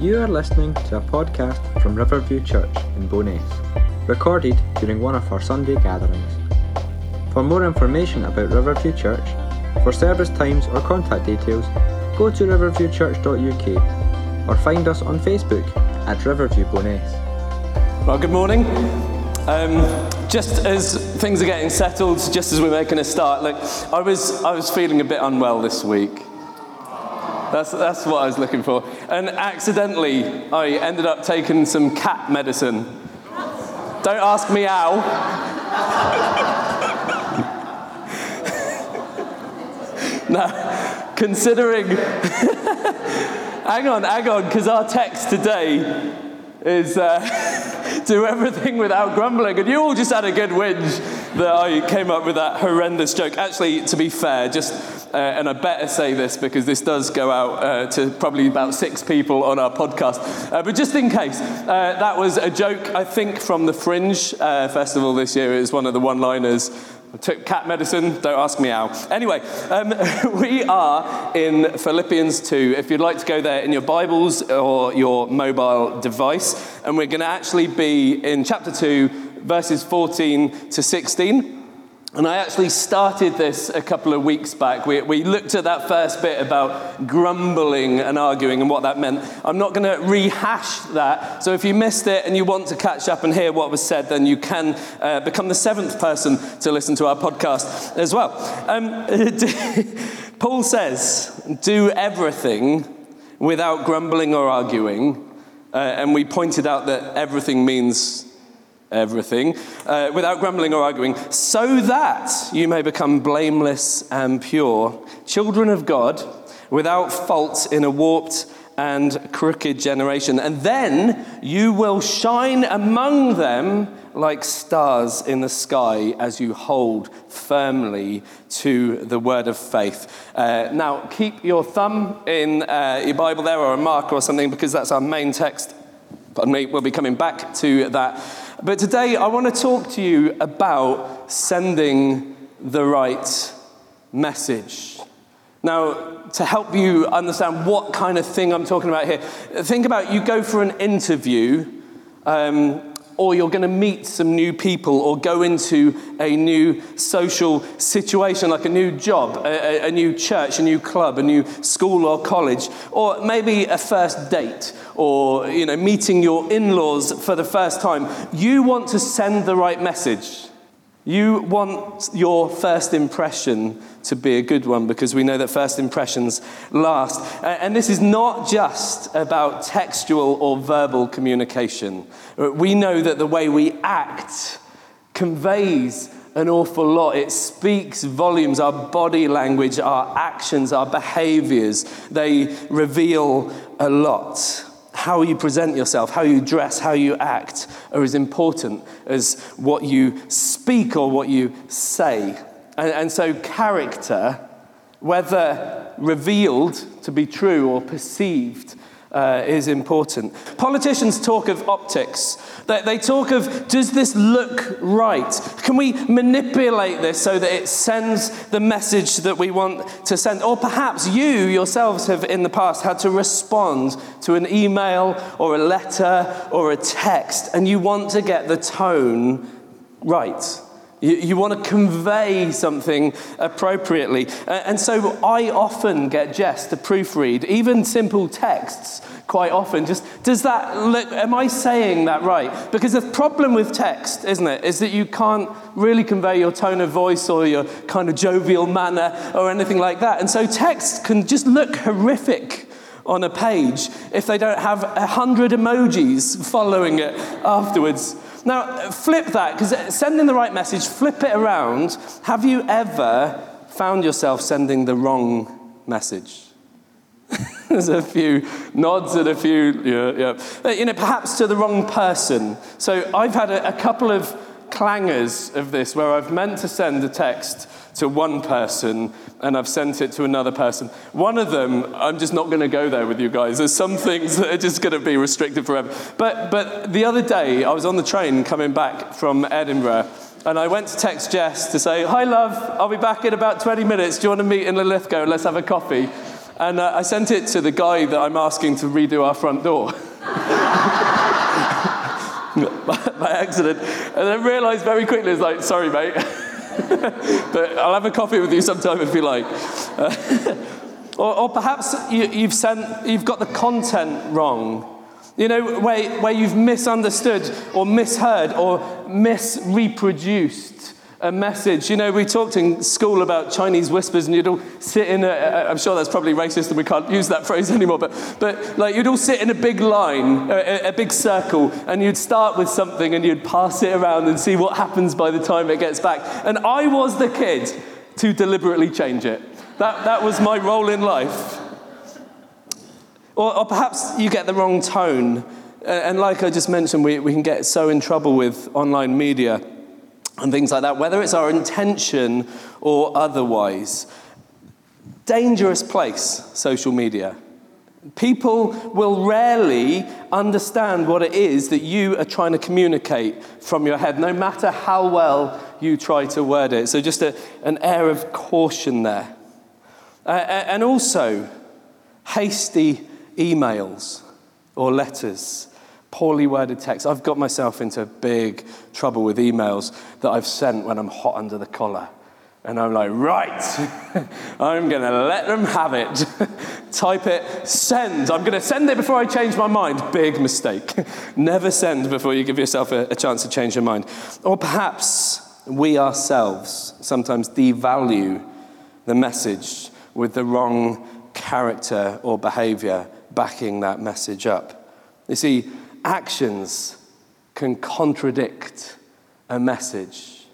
You are listening to a podcast from Riverview Church in Bo'ness, recorded during one of our Sunday gatherings. For more information about Riverview Church, for service times or contact details, go to riverviewchurch.uk or find us on Facebook at Riverview Bo'ness. Well, good morning. Um, just as things are getting settled, just as we're making a start, look, I was, I was feeling a bit unwell this week. That's, that's what I was looking for. And accidentally, I ended up taking some cat medicine. Don't ask me how. now, considering. hang on, hang on, because our text today is uh, do everything without grumbling. And you all just had a good whinge that I came up with that horrendous joke. Actually, to be fair, just uh, and I better say this because this does go out uh, to probably about six people on our podcast. Uh, but just in case, uh, that was a joke, I think, from the Fringe uh, Festival this year. It was one of the one liners. I took cat medicine, don't ask me how. Anyway, um, we are in Philippians 2. If you'd like to go there in your Bibles or your mobile device, and we're going to actually be in chapter 2, verses 14 to 16. And I actually started this a couple of weeks back. We, we looked at that first bit about grumbling and arguing and what that meant. I'm not going to rehash that. So if you missed it and you want to catch up and hear what was said, then you can uh, become the seventh person to listen to our podcast as well. Um, Paul says, do everything without grumbling or arguing. Uh, and we pointed out that everything means everything, uh, without grumbling or arguing, so that you may become blameless and pure, children of God, without fault in a warped and crooked generation. And then you will shine among them like stars in the sky as you hold firmly to the word of faith. Uh, now, keep your thumb in uh, your Bible there or a mark or something because that's our main text. But we'll be coming back to that but today I want to talk to you about sending the right message. Now, to help you understand what kind of thing I'm talking about here, think about you go for an interview um, or you're going to meet some new people or go into a new social situation like a new job, a, a, new church, a new club, a new school or college, or maybe a first date or you know meeting your in-laws for the first time, you want to send the right message. You want your first impression to be a good one because we know that first impressions last. And this is not just about textual or verbal communication. We know that the way we act conveys an awful lot. It speaks volumes. Our body language, our actions, our behaviors, they reveal a lot. How you present yourself, how you dress, how you act are as important as what you speak or what you say. And, and so, character, whether revealed to be true or perceived, uh, is important. Politicians talk of optics. They, they talk of does this look right? Can we manipulate this so that it sends the message that we want to send? Or perhaps you yourselves have in the past had to respond to an email or a letter or a text, and you want to get the tone right. You, you want to convey something appropriately. Uh, and so I often get Jess to proofread, even simple texts, quite often. Just, does that look, am I saying that right? Because the problem with text, isn't it, is that you can't really convey your tone of voice or your kind of jovial manner or anything like that. And so text can just look horrific on a page if they don't have a hundred emojis following it afterwards. Now, flip that, because sending the right message, flip it around. Have you ever found yourself sending the wrong message? There's a few nods and a few, yeah, yeah. You know, perhaps to the wrong person. So I've had a, a couple of clangers of this where I've meant to send a text to one person and I've sent it to another person. One of them, I'm just not going to go there with you guys. There's some things that are just going to be restricted forever. But, but the other day, I was on the train coming back from Edinburgh and I went to text Jess to say, Hi, love, I'll be back in about 20 minutes. Do you want to meet in Linlithgow? Let's have a coffee. And uh, I sent it to the guy that I'm asking to redo our front door. by, by accident. And I realized very quickly, it's like, sorry, mate. but I'll have a coffee with you sometime if you like. Uh, or, or, perhaps you, you've, sent, you've got the content wrong. You know, where, where you've misunderstood or misheard or misreproduced a message. You know, we talked in school about Chinese whispers, and you'd all sit in a, I'm sure that's probably racist and we can't use that phrase anymore, but, but like you'd all sit in a big line, a, a big circle, and you'd start with something and you'd pass it around and see what happens by the time it gets back. And I was the kid to deliberately change it. That, that was my role in life. Or, or perhaps you get the wrong tone. And like I just mentioned, we, we can get so in trouble with online media and things like that, whether it's our intention or otherwise. Dangerous place, social media. People will rarely understand what it is that you are trying to communicate from your head, no matter how well you try to word it. So, just a, an air of caution there. Uh, and also, hasty emails or letters poorly worded text. I've got myself into big trouble with emails that I've sent when I'm hot under the collar. And I'm like, right, I'm going to let them have it. Type it, send. I'm going to send it before I change my mind. Big mistake. Never send before you give yourself a, a chance to change your mind. Or perhaps we ourselves sometimes devalue the message with the wrong character or behavior backing that message up. You see, actions can contradict a message.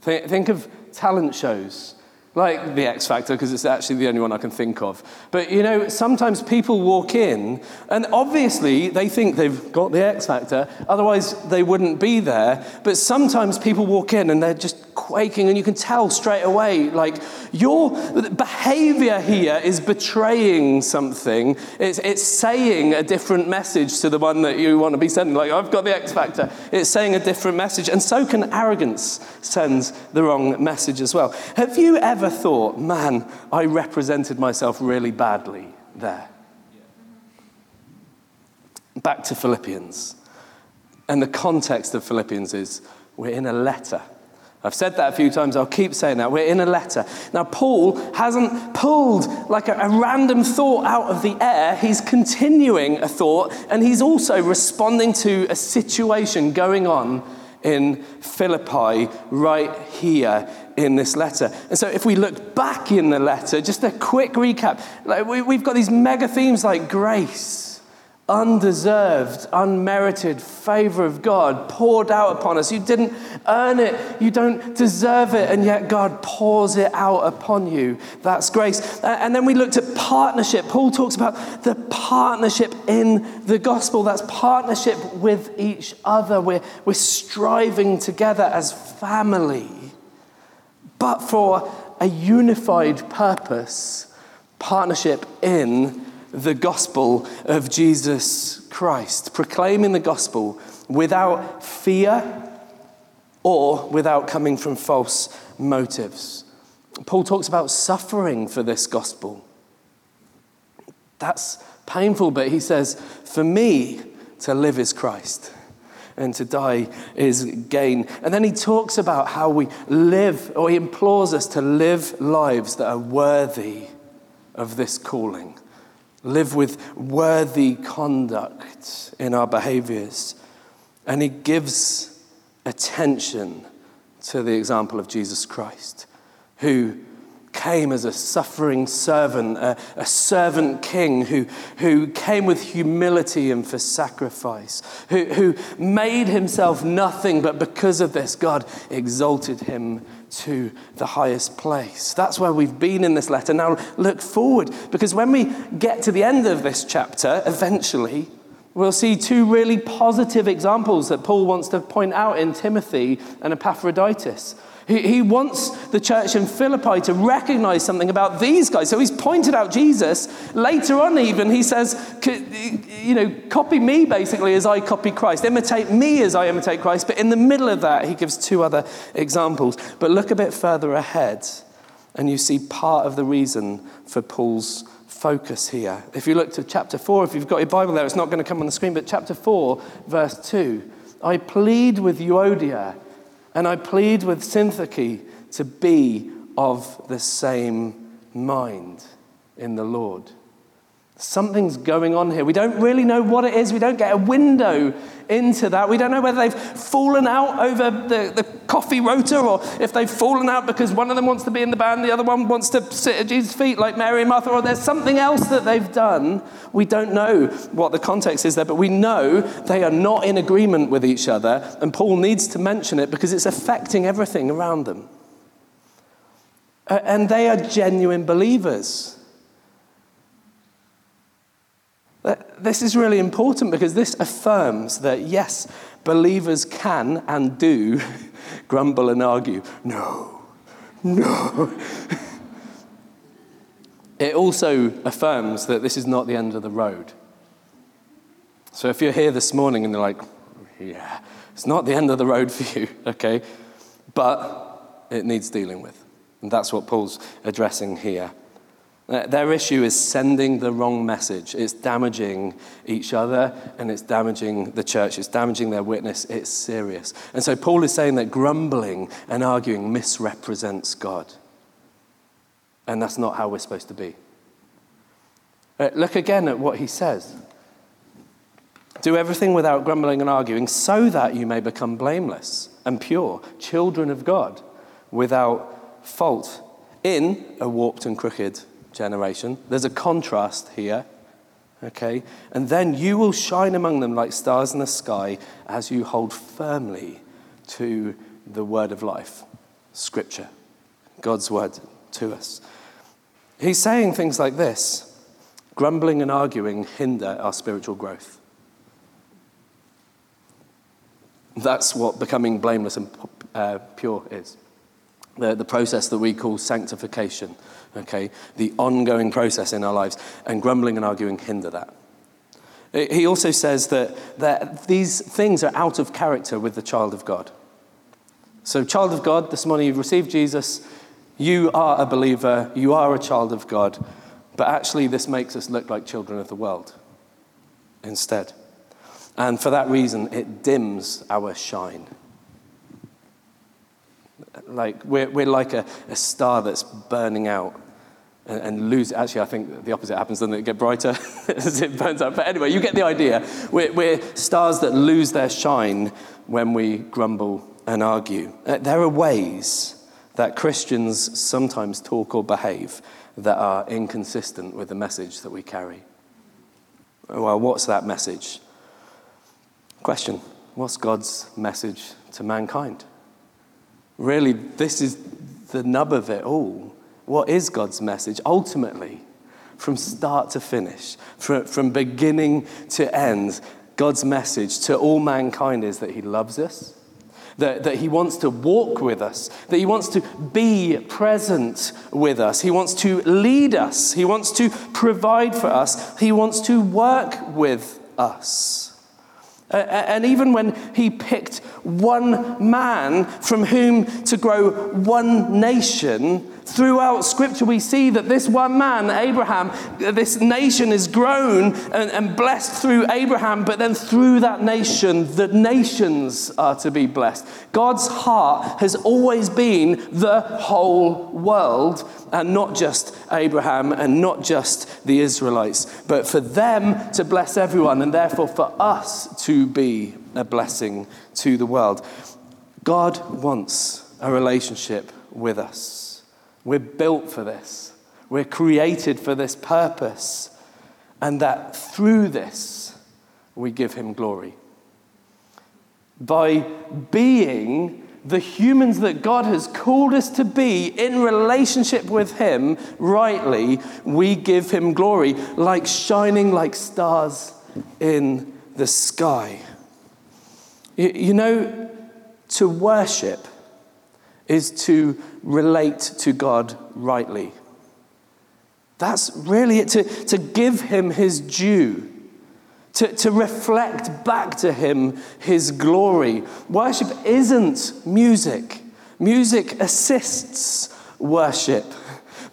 Think, think of talent shows like the X Factor, because it's actually the only one I can think of. But you know, sometimes people walk in, and obviously they think they've got the X Factor, otherwise they wouldn't be there. But sometimes people walk in and they're just quaking, and you can tell straight away, like, your behavior here is betraying something. It's, it's saying a different message to the one that you want to be sending. Like, I've got the X Factor. It's saying a different message. And so can arrogance send the wrong message as well. Have you ever thought, man, I represented myself really badly there? Back to Philippians. And the context of Philippians is we're in a letter. I've said that a few times, I'll keep saying that. We're in a letter. Now, Paul hasn't pulled like a, a, random thought out of the air. He's continuing a thought, and he's also responding to a situation going on in Philippi right here in this letter. And so, if we look back in the letter, just a quick recap, like we, we've got these mega themes like grace undeserved, unmerited favor of God poured out upon us. You didn't earn it, you don't deserve it, and yet God pours it out upon you. That's grace. Uh, and then we looked at partnership. Paul talks about the partnership in the gospel. That's partnership with each other. We're, we're striving together as family, but for a unified purpose partnership in the gospel of Jesus Christ, proclaiming the gospel without fear or without coming from false motives. Paul talks about suffering for this gospel. That's painful, but he says, For me, to live is Christ and to die is gain. And then he talks about how we live, or he implores us to live lives that are worthy of this calling live with worthy conduct in our behaviors. And he gives attention to the example of Jesus Christ, who came as a suffering servant, a, a, servant king who, who came with humility and for sacrifice, who, who made himself nothing, but because of this, God exalted him to the highest place. That's where we've been in this letter. Now look forward, because when we get to the end of this chapter, eventually, we'll see two really positive examples that Paul wants to point out in Timothy and Epaphroditus. He, wants the church in Philippi to recognize something about these guys. So he's pointed out Jesus. Later on, even, he says, you know, copy me basically as I copy Christ. Imitate me as I imitate Christ. But in the middle of that, he gives two other examples. But look a bit further ahead, and you see part of the reason for Paul's focus here. If you look to chapter 4, if you've got your Bible there, it's not going to come on the screen, but chapter 4, verse 2 I plead with Euodia and I plead with Syntyche to be of the same mind in the Lord. Something's going on here. We don't really know what it is. We don't get a window into that. We don't know whether they've fallen out over the, the coffee rota or if they've fallen out because one of them wants to be in the band, the other one wants to sit at Jesus' feet like Mary and Martha, or there's something else that they've done. We don't know what the context is there, but we know they are not in agreement with each other, and Paul needs to mention it because it's affecting everything around them. And they are genuine believers. This is really important because this affirms that yes, believers can and do grumble and argue. No, no. It also affirms that this is not the end of the road. So if you're here this morning and you're like, yeah, it's not the end of the road for you, okay? But it needs dealing with. And that's what Paul's addressing here. Uh, their issue is sending the wrong message. It's damaging each other and it's damaging the church. It's damaging their witness. It's serious. And so Paul is saying that grumbling and arguing misrepresents God. And that's not how we're supposed to be. Uh, look again at what he says. Do everything without grumbling and arguing so that you may become blameless and pure, children of God, without fault in a warped and crooked generation. There's a contrast here. Okay? And then you will shine among them like stars in the sky as you hold firmly to the word of life, Scripture, God's word to us. He's saying things like this grumbling and arguing hinder our spiritual growth. That's what becoming blameless and uh, pure is. The, the process that we call sanctification okay? The ongoing process in our lives. And grumbling and arguing hinder that. He also says that, that these things are out of character with the child of God. So, child of God, this morning you've received Jesus, you are a believer, you are a child of God, but actually this makes us look like children of the world instead. And for that reason, it dims our shine. Like, we're, we're like a, a star that's burning out and, and lose. Actually, I think the opposite happens, doesn't it? Get brighter as it burns out. But anyway, you get the idea. We're, we're stars that lose their shine when we grumble and argue. Uh, there are ways that Christians sometimes talk or behave that are inconsistent with the message that we carry. Well, what's that message? Question What's God's message to mankind? Really, this is the nub of it all. What is God's message? Ultimately, from start to finish, from, beginning to end, God's message to all mankind is that He loves us, that, that He wants to walk with us, that He wants to be present with us, He wants to lead us, He wants to provide for us, He wants to work with us. And even when he picked one man from whom to grow one nation, Throughout Scripture, we see that this one man, Abraham, this nation is grown and, and, blessed through Abraham, but then through that nation, the nations are to be blessed. God's heart has always been the whole world, and not just Abraham and not just the Israelites, but for them to bless everyone, and therefore for us to be a blessing to the world. God wants a relationship with us. We're built for this. We're created for this purpose. And that through this, we give him glory. By being the humans that God has called us to be in relationship with Him rightly, we give Him glory, like shining like stars in the sky. You, know, to worship is to relate to God rightly. That's really it, to, to give him his due, to, to reflect back to him his glory. Worship isn't music, music assists worship.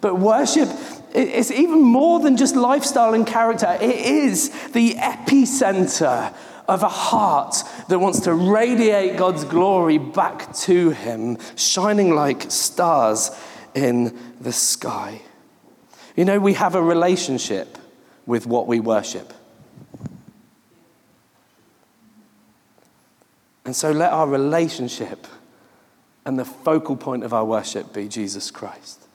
But worship it's even more than just lifestyle and character. It is the epicenter of a heart that wants to radiate God's glory back to Him, shining like stars in the sky. You know, we have a relationship with what we worship. And so let our relationship and the focal point of our worship be Jesus Christ.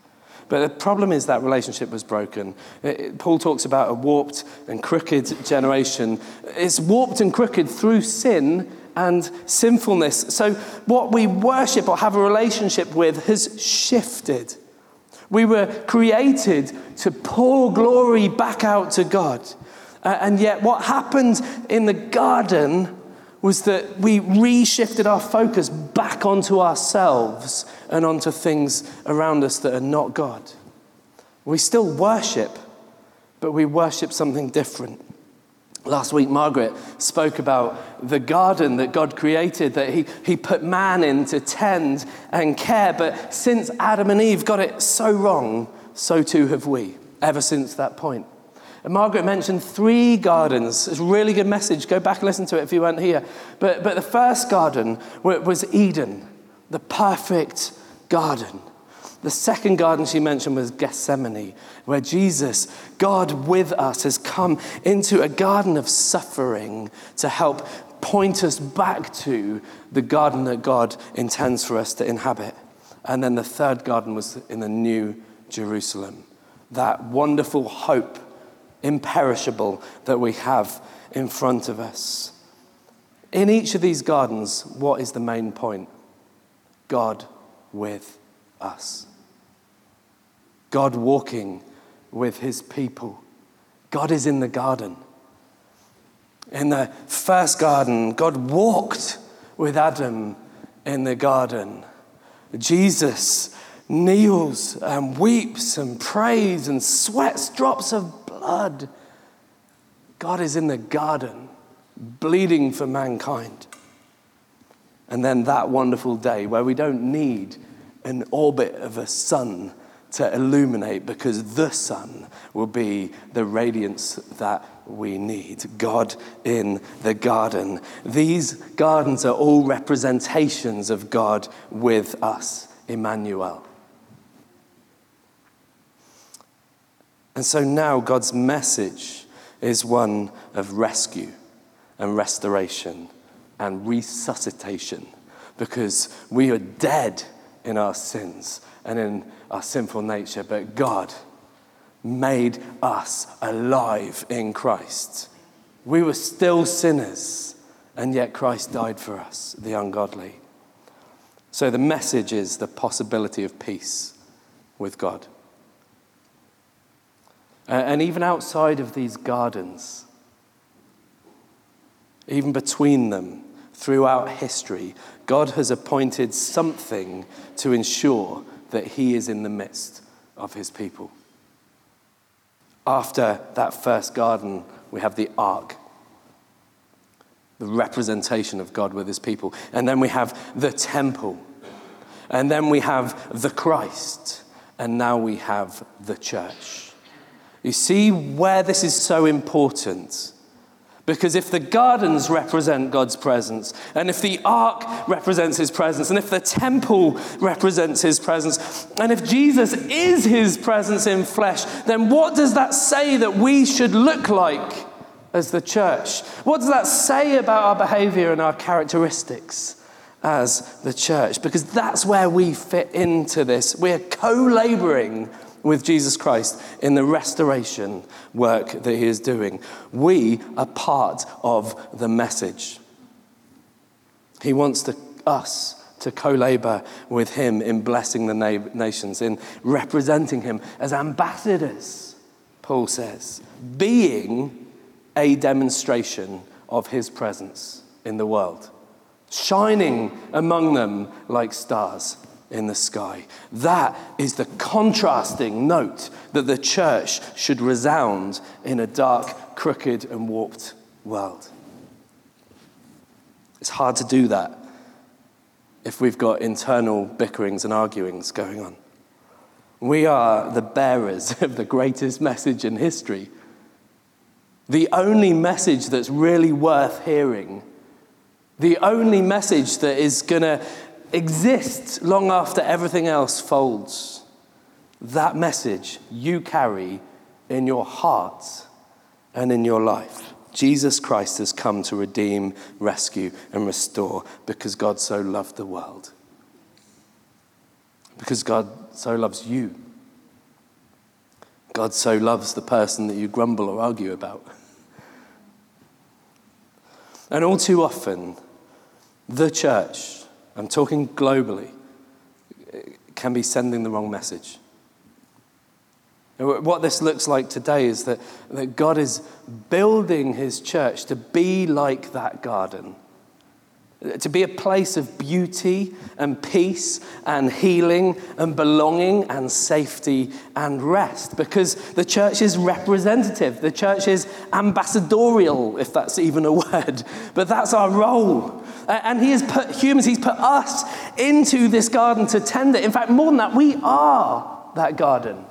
But the problem is that relationship was broken. It, Paul talks about a warped and crooked generation. It's warped and crooked through sin and sinfulness. So, what we worship or have a relationship with has shifted. We were created to pour glory back out to God. Uh, and yet, what happened in the garden was that we reshifted our focus back onto ourselves and onto things around us that are not God. We still worship, but we worship something different. Last week, Margaret spoke about the garden that God created, that he, he put man in to tend and care. But since Adam and Eve got it so wrong, so too have we, ever since that point. And Margaret mentioned three gardens. It's a really good message. Go back and listen to it if you weren't here. But, but the first garden was Eden, the perfect garden. The second garden she mentioned was Gethsemane, where Jesus, God with us, has come into a garden of suffering to help point us back to the garden that God intends for us to inhabit. And then the third garden was in the New Jerusalem, that wonderful hope, imperishable, that we have in front of us. In each of these gardens, what is the main point? God with us. God walking with his people. God is in the garden. In the first garden, God walked with Adam in the garden. Jesus kneels and weeps and prays and sweats drops of blood. God is in the garden, bleeding for mankind. And then that wonderful day where we don't need an orbit of a sun to illuminate because the sun will be the radiance that we need. God in the garden. These gardens are all representations of God with us, Emmanuel. And so now God's message is one of rescue and restoration and resuscitation because we are dead in our sins and in our sinful nature, but God made us alive in Christ. We were still sinners, and yet Christ died for us, the ungodly. So the message is the possibility of peace with God. Uh, and even outside of these gardens, even between them, throughout history, God has appointed something to ensure that He is in the midst of His people. After that first garden, we have the ark, the representation of God with His people. And then we have the temple. And then we have the Christ. And now we have the church. You see where this is so important because if the gardens represent God's presence, and if the ark represents his presence, and if the temple represents his presence, and if Jesus is his presence in flesh, then what does that say that we should look like as the church? What does that say about our behavior and our characteristics as the church? Because that's where we fit into this. We're co laboring with Jesus Christ in the restoration work that he is doing. We are part of the message. He wants to, us to co labor with him in blessing the na- nations, in representing him as ambassadors, Paul says, being a demonstration of his presence in the world, shining among them like stars in the sky. That is the contrasting note that the church should resound in a dark, crooked, and warped world. It's hard to do that if we've got internal bickerings and arguings going on. We are the bearers of the greatest message in history. The only message that's really worth hearing. The only message that is going to exist long after everything else folds. That message you carry in your heart and in your life. Jesus Christ has come to redeem, rescue, and restore because God so loved the world. Because God so loves you. God so loves the person that you grumble or argue about. And all too often, the church, I'm talking globally, can be sending the wrong message. What this looks like today is that, that God is building his church to be like that garden, to be a place of beauty and peace and healing and belonging and safety and rest. Because the church is representative, the church is ambassadorial, if that's even a word. But that's our role. And he has put humans, he's put us into this garden to tend it. In fact, more than that, we are that garden.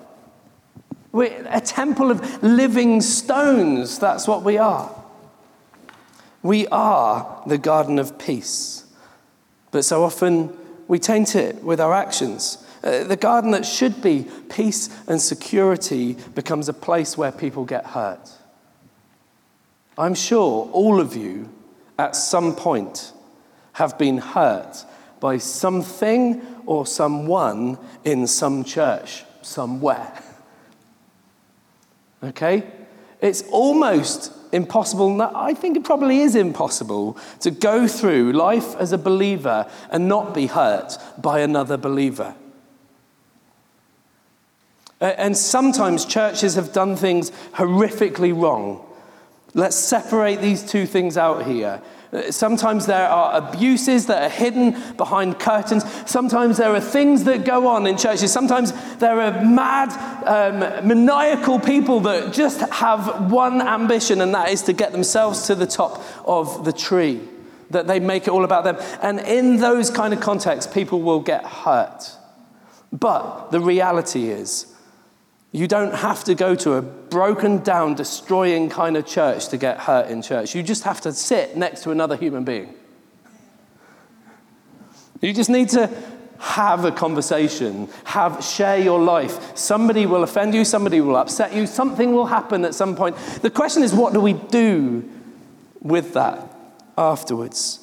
We're a temple of living stones. That's what we are. We are the garden of peace. But so often we taint it with our actions. Uh, the garden that should be peace and security becomes a place where people get hurt. I'm sure all of you at some point have been hurt by something or someone in some church somewhere. Okay? It's almost impossible, I think it probably is impossible, to go through life as a believer and not be hurt by another believer. And sometimes churches have done things horrifically wrong. Let's separate these two things out here. Sometimes there are abuses that are hidden behind curtains. Sometimes there are things that go on in churches. Sometimes there are mad, um, maniacal people that just have one ambition, and that is to get themselves to the top of the tree, that they make it all about them. And in those kind of contexts, people will get hurt. But the reality is, you don't have to go to a broken down, destroying kind of church to get hurt in church. You just have to sit next to another human being. You just need to have a conversation, have share your life. Somebody will offend you, somebody will upset you, something will happen at some point. The question is what do we do with that afterwards?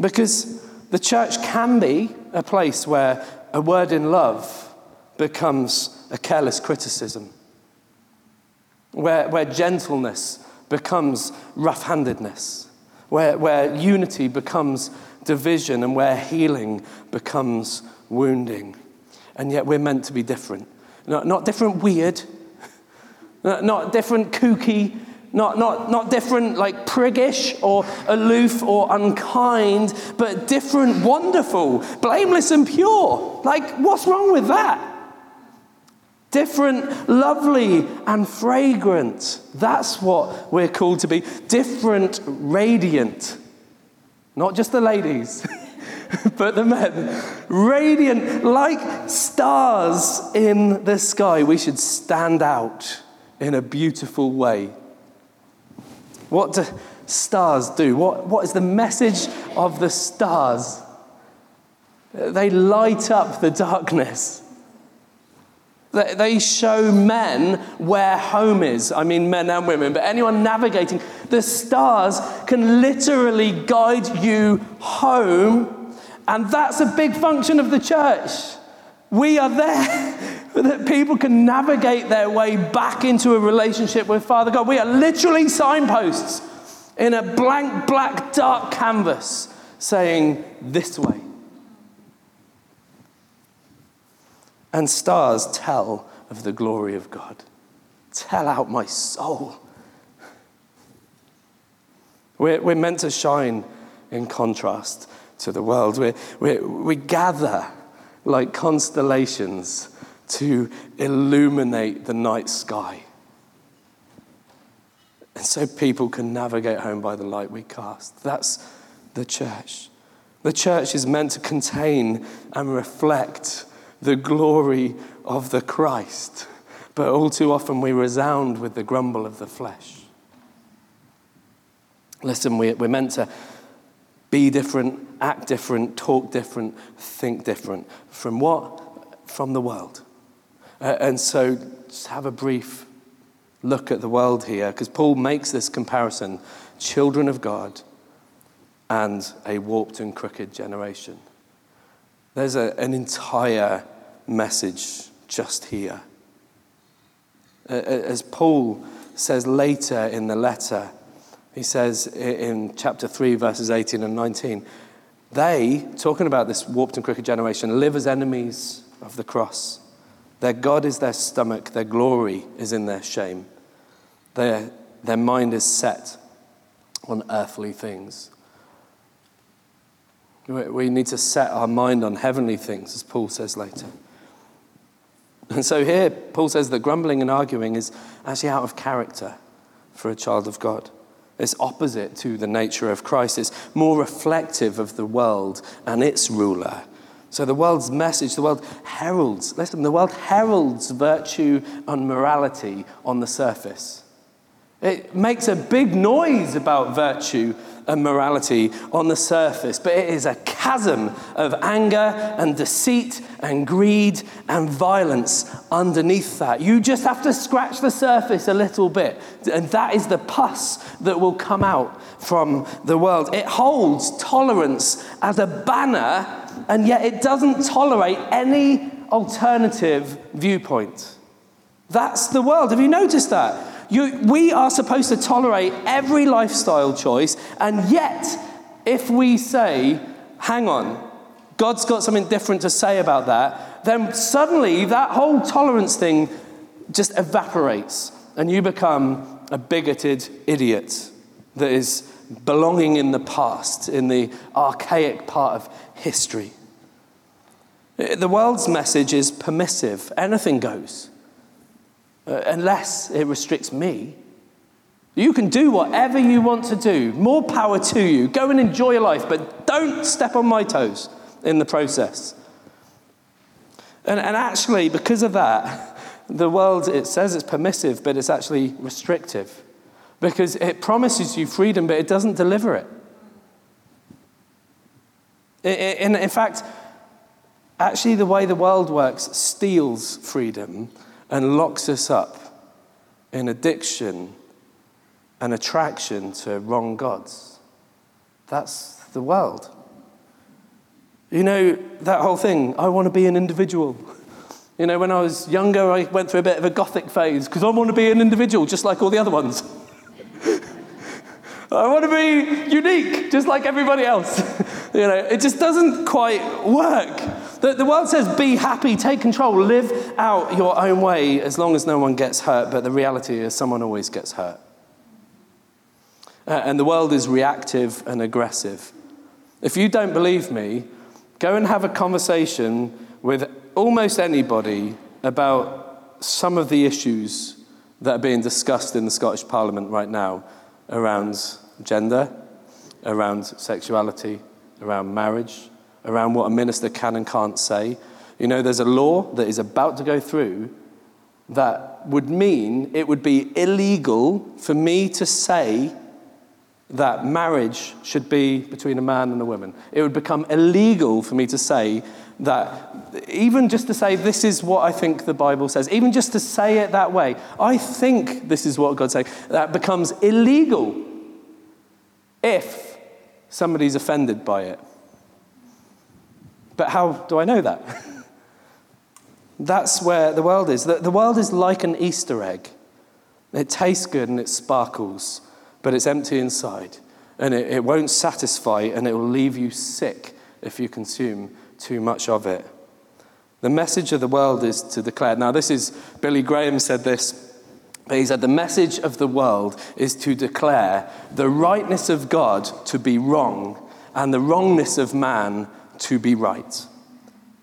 Because the church can be a place where a word in love becomes a careless criticism, where, where gentleness becomes rough handedness, where, where unity becomes division, and where healing becomes wounding. And yet we're meant to be different. Not, not different weird, not, different kooky, not, not, not different like priggish or aloof or unkind, but different, wonderful, blameless, and pure. Like, what's wrong with that? Different, lovely, and fragrant. That's what we're called to be. Different, radiant. Not just the ladies, but the men. Radiant, like stars in the sky. We should stand out in a beautiful way. What do stars do? What, what is the message of the stars? They light up the darkness. They show men where home is. I mean, men and women, but anyone navigating. The stars can literally guide you home, and that's a big function of the church. We are there that people can navigate their way back into a relationship with Father God. We are literally signposts in a blank, black, dark canvas saying, This way. And stars tell of the glory of God. Tell out my soul. We're, we're meant to shine in contrast to the world. we we we gather like constellations to illuminate the night sky. And so people can navigate home by the light we cast. That's the church. The church is meant to contain and reflect the glory of the Christ. But all too often we resound with the grumble of the flesh. Listen, we, we're meant to be different, act different, talk different, think different. From what? From the world. Uh, and so just have a brief look at the world here, because Paul makes this comparison children of God and a warped and crooked generation. There's a, an entire message just here. As Paul says later in the letter, he says in chapter 3, verses 18 and 19, they, talking about this warped and crooked generation, live as enemies of the cross. Their God is their stomach, their glory is in their shame. Their, their mind is set on earthly things. We need to set our mind on heavenly things, as Paul says later. And so here, Paul says that grumbling and arguing is actually out of character for a child of God. It's opposite to the nature of Christ. It's more reflective of the world and its ruler. So the world's message, the world heralds, listen, the world heralds virtue and morality on the surface. It makes a big noise about virtue and morality on the surface, but it is a chasm of anger and deceit and greed and violence underneath that. You just have to scratch the surface a little bit, and that is the pus that will come out from the world. It holds tolerance as a banner, and yet it doesn't tolerate any alternative viewpoint. That's the world. Have you noticed that? You, we are supposed to tolerate every lifestyle choice, and yet, if we say, hang on, God's got something different to say about that, then suddenly that whole tolerance thing just evaporates, and you become a bigoted idiot that is belonging in the past, in the archaic part of history. The world's message is permissive, anything goes uh, unless it restricts me. You can do whatever you want to do. More power to you. Go and enjoy your life, but don't step on my toes in the process. And, and actually, because of that, the world, it says it's permissive, but it's actually restrictive. Because it promises you freedom, but it doesn't deliver it. In, in fact, actually, the way the world works steals freedom and locks us up in addiction and attraction to wrong gods. That's the world. You know, that whole thing, I want to be an individual. You know, when I was younger, I went through a bit of a gothic phase because I want to be an individual just like all the other ones. I want to be unique just like everybody else. you know, it just doesn't quite work. The, the world says, be happy, take control, live out your own way as long as no one gets hurt. But the reality is, someone always gets hurt. Uh, and the world is reactive and aggressive. If you don't believe me, go and have a conversation with almost anybody about some of the issues that are being discussed in the Scottish Parliament right now around gender, around sexuality, around marriage, around what a minister can and can't say. You know, there's a law that is about to go through that would mean it would be illegal for me to say that marriage should be between a man and a woman. It would become illegal for me to say that, even just to say, this is what I think the Bible says, even just to say it that way, I think this is what God's saying, that becomes illegal if somebody's offended by it. But how do I know that? That's where the world is. The, world is like an Easter egg. It tastes good and it sparkles, but it's empty inside. And it, it won't satisfy and it will leave you sick if you consume too much of it. The message of the world is to declare. Now, this is, Billy Graham said this, but he said, the message of the world is to declare the rightness of God to be wrong and the wrongness of man to be right.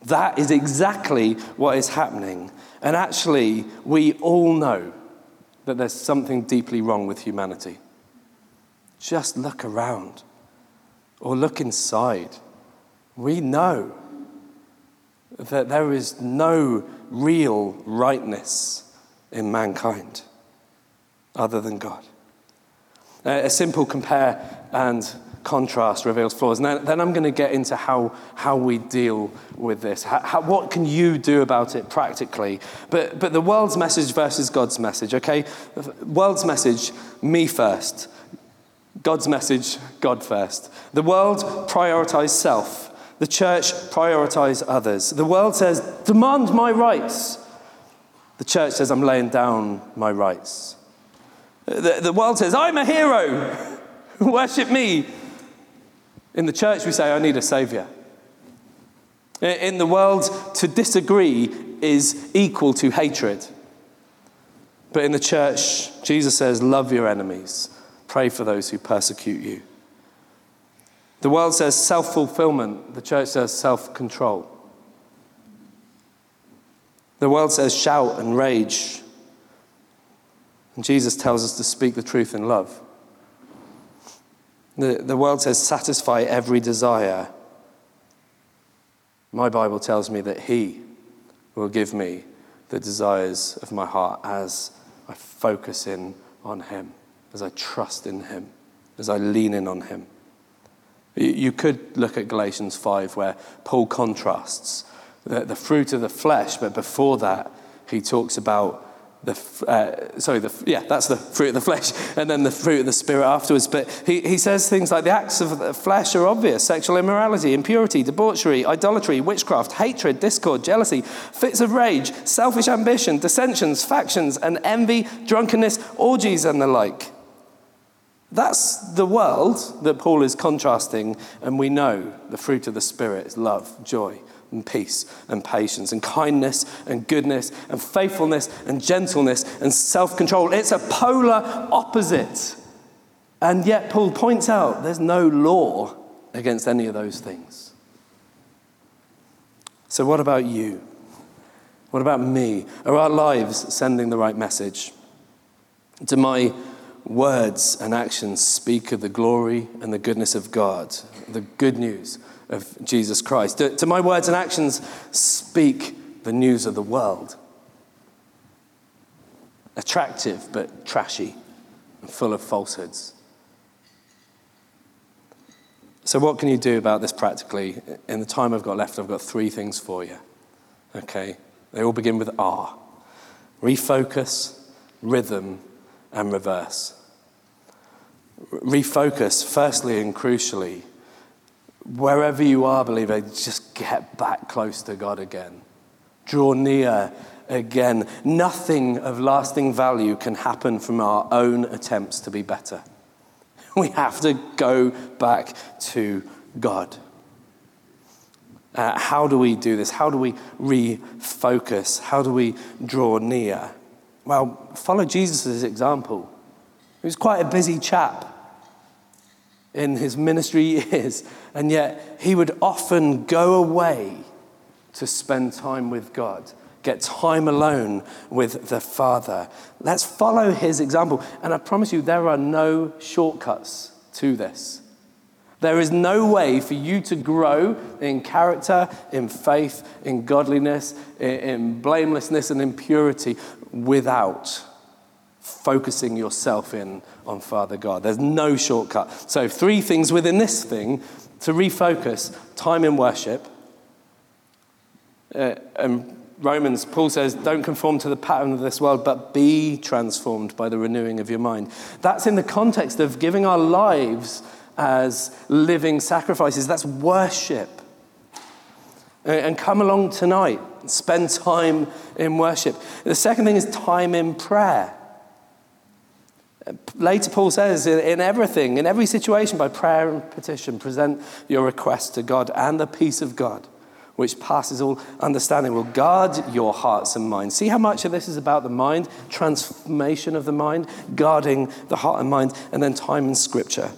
That is exactly what is happening. And actually, we all know that there's something deeply wrong with humanity. Just look around or look inside. We know that there is no real rightness in mankind other than God. A simple compare and contrast reveals flaws. And then, I'm going to get into how, how we deal with this. How, how, what can you do about it practically? But, but the world's message versus God's message, okay? World's message, me first. God's message, God first. The world prioritizes self. The church prioritizes others. The world says, demand my rights. The church says, I'm laying down my rights. The, the world says, I'm a hero. Worship me. In the church, we say, I need a savior. In the world, to disagree is equal to hatred. But in the church, Jesus says, Love your enemies, pray for those who persecute you. The world says self fulfillment, the church says self control. The world says shout and rage, and Jesus tells us to speak the truth in love. The, the world says satisfy every desire. My Bible tells me that He will give me the desires of my heart as I focus in on Him, as I trust in Him, as I lean in on Him. You could look at Galatians 5, where Paul contrasts the, the fruit of the flesh, but before that, he talks about the, uh, sorry, the, yeah, that's the fruit of the flesh, and then the fruit of the spirit afterwards. But he, he says things like the acts of the flesh are obvious sexual immorality, impurity, debauchery, idolatry, witchcraft, hatred, discord, jealousy, fits of rage, selfish ambition, dissensions, factions, and envy, drunkenness, orgies, and the like. That's the world that Paul is contrasting, and we know the fruit of the Spirit is love, joy, and peace, and patience, and kindness, and goodness, and faithfulness, and gentleness, and self control. It's a polar opposite. And yet, Paul points out there's no law against any of those things. So, what about you? What about me? Are our lives sending the right message? Do my words and actions speak of the glory and the goodness of God, the good news of Jesus Christ? Do, do my words and actions speak the news of the world? Attractive but trashy and full of falsehoods. So, what can you do about this practically? In the time I've got left, I've got three things for you. Okay? They all begin with R refocus, rhythm, and reverse. Refocus, firstly and crucially, wherever you are, believer, just get back close to God again. Draw near again. Nothing of lasting value can happen from our own attempts to be better. We have to go back to God. Uh, how do we do this? How do we refocus? How do we draw near? Well, follow Jesus' example. He was quite a busy chap in his ministry years, and yet he would often go away to spend time with God, get time alone with the Father. Let's follow his example. And I promise you, there are no shortcuts to this. There is no way for you to grow in character, in faith, in godliness, in blamelessness, and in purity without focusing yourself in on Father God. There's no shortcut. So, three things within this thing to refocus time in worship. Uh, and Romans, Paul says, don't conform to the pattern of this world, but be transformed by the renewing of your mind. That's in the context of giving our lives as living sacrifices. That's worship. And come along tonight, spend time in worship. The second thing is time in prayer. Later, Paul says, in everything, in every situation, by prayer and petition, present your request to God, and the peace of God, which passes all understanding, will guard your hearts and minds. See how much of this is about the mind, transformation of the mind, guarding the heart and mind, and then time in Scripture.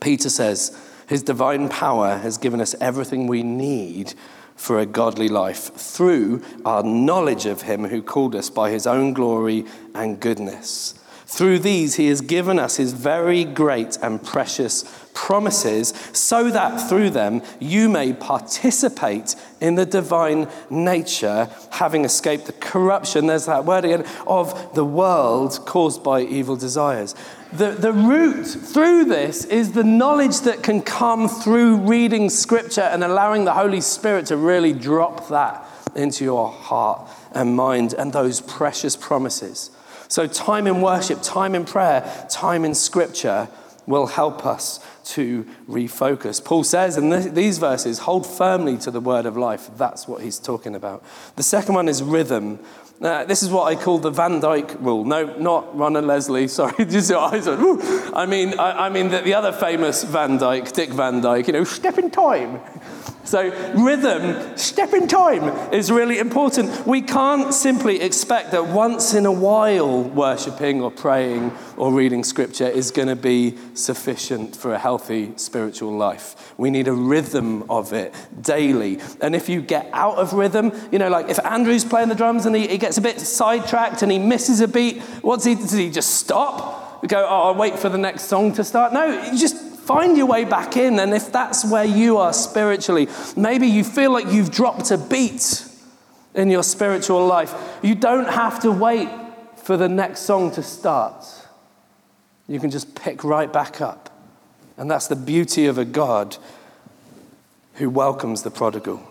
Peter says, His divine power has given us everything we need for a godly life through our knowledge of Him who called us by His own glory and goodness Through these, he has given us his very great and precious promises, so that through them you may participate in the divine nature, having escaped the corruption, there's that word again, of the world caused by evil desires. The, the route through this is the knowledge that can come through reading scripture and allowing the Holy Spirit to really drop that into your heart and mind and those precious promises. So, time in worship, time in prayer, time in scripture will help us to refocus. Paul says in these verses, hold firmly to the word of life. That's what he's talking about. The second one is rhythm. Uh, this is what I call the Van Dyke rule. No, not Ron and Leslie. Sorry, just your eyes went. I mean, I, I mean the, the other famous Van Dyke, Dick Van Dyke. You know, step in time. So, rhythm, step in time is really important. We can't simply expect that once in a while worshipping or praying or reading scripture is going to be sufficient for a healthy spiritual life. We need a rhythm of it daily. And if you get out of rhythm, you know, like if Andrew's playing the drums and he, he gets a bit sidetracked and he misses a beat, what's he, does he just stop? We Go, oh, I'll wait for the next song to start? No, you just Find your way back in. And if that's where you are spiritually, maybe you feel like you've dropped a beat in your spiritual life, you don't have to wait for the next song to start. You can just pick right back up. And that's the beauty of a God who welcomes the prodigal.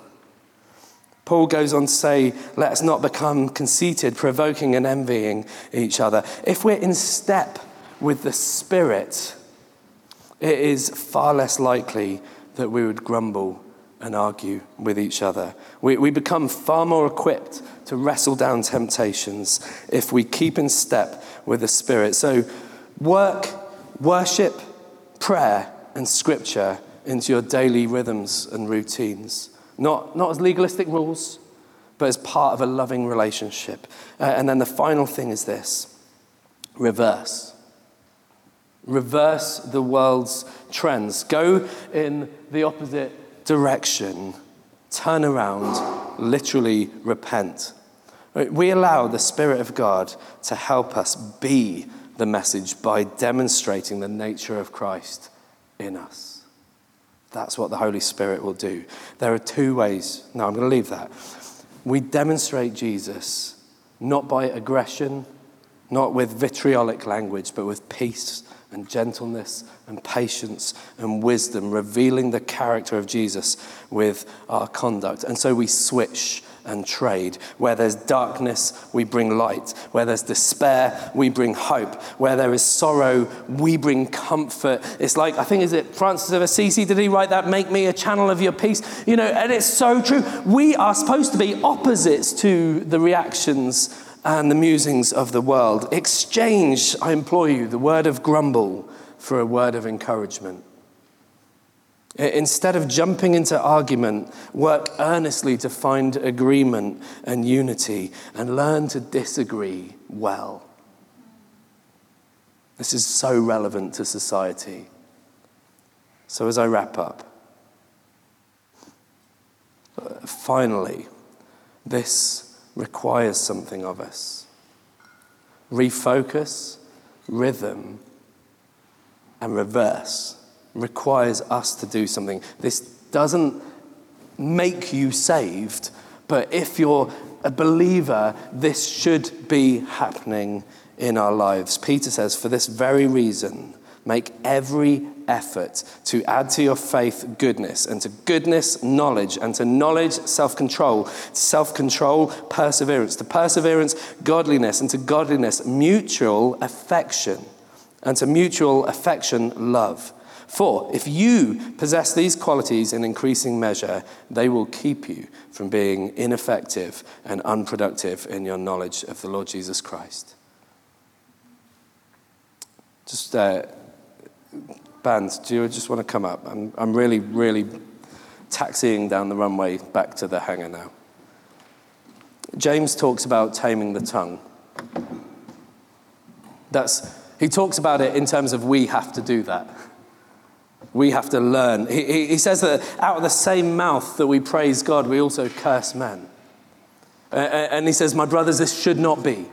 Paul goes on to say, Let us not become conceited, provoking and envying each other. If we're in step with the Spirit, it is far less likely that we would grumble and argue with each other. We, we become far more equipped to wrestle down temptations if we keep in step with the Spirit. So, work, worship, prayer, and scripture into your daily rhythms and routines. Not, not as legalistic rules, but as part of a loving relationship. Uh, and then the final thing is this reverse reverse the world's trends, go in the opposite direction, turn around, literally repent. We allow the Spirit of God to help us be the message by demonstrating the nature of Christ in us. That's what the Holy Spirit will do. There are two ways. No, I'm going to leave that. We demonstrate Jesus not by aggression, not with vitriolic language, but with peace and gentleness and patience and wisdom, revealing the character of Jesus with our conduct. And so we switch and trade. Where there's darkness, we bring light. Where there's despair, we bring hope. Where there is sorrow, we bring comfort. It's like, I think, is it Francis of Assisi? Did he write that? Make me a channel of your peace. You know, and it's so true. We are supposed to be opposites to the reactions and the musings of the world. Exchange, I implore you, the word of grumble for a word of encouragement. Instead of jumping into argument, work earnestly to find agreement and unity and learn to disagree well. This is so relevant to society. So, as I wrap up, finally, this requires something of us refocus, rhythm, and reverse requires us to do something. This doesn't make you saved, but if you're a believer, this should be happening in our lives. Peter says, for this very reason, make every effort to add to your faith goodness, and to goodness, knowledge, and to knowledge, self control, self control, perseverance, to perseverance, godliness, and to godliness, mutual affection, and to mutual affection, love. For if you possess these qualities in increasing measure, they will keep you from being ineffective and unproductive in your knowledge of the Lord Jesus Christ. Just uh, do you just want to come up? I'm, I'm really, really taxiing down the runway back to the hangar now. James talks about taming the tongue. That's, he talks about it in terms of we have to do that. We have to learn. He, he says that out of the same mouth that we praise God, we also curse men. and he says, My brothers, this should not be.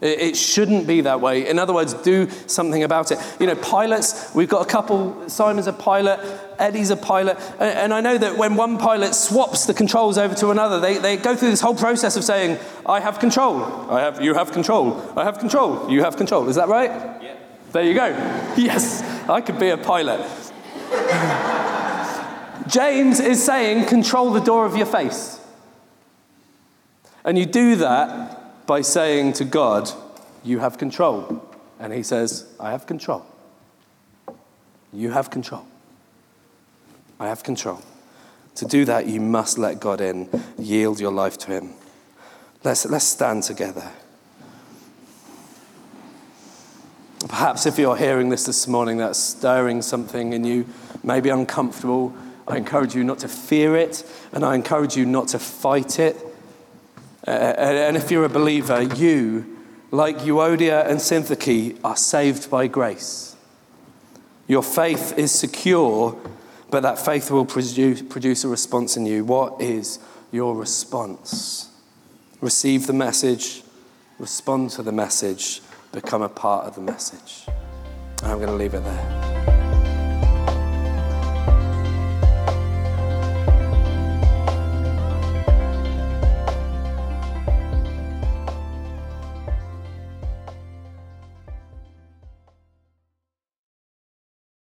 It, shouldn't be that way. In other words, do something about it. You know, pilots, we've got a couple, Simon's a pilot, Eddie's a pilot, and, and I know that when one pilot swaps the controls over to another, they, they go through this whole process of saying, I have control, I have, you have control, I have control, you have control. Is that right? Yeah. There you go. Yes, I could be a pilot. James is saying, control the door of your face. And you do that by saying to God, You have control. And he says, I have control. You have control. I have control. To do that, you must let God in, yield your life to Him. Let's, let's stand together. Perhaps if you're hearing this this morning, that's stirring something in you, maybe uncomfortable. I encourage you not to fear it, and I encourage you not to fight it. Uh, and if you're a believer, you, like Euodia and Syntyche, are saved by grace. Your faith is secure, but that faith will produce, produce a response in you. What is your response? Receive the message, respond to the message, become a part of the message. I'm going to leave it there.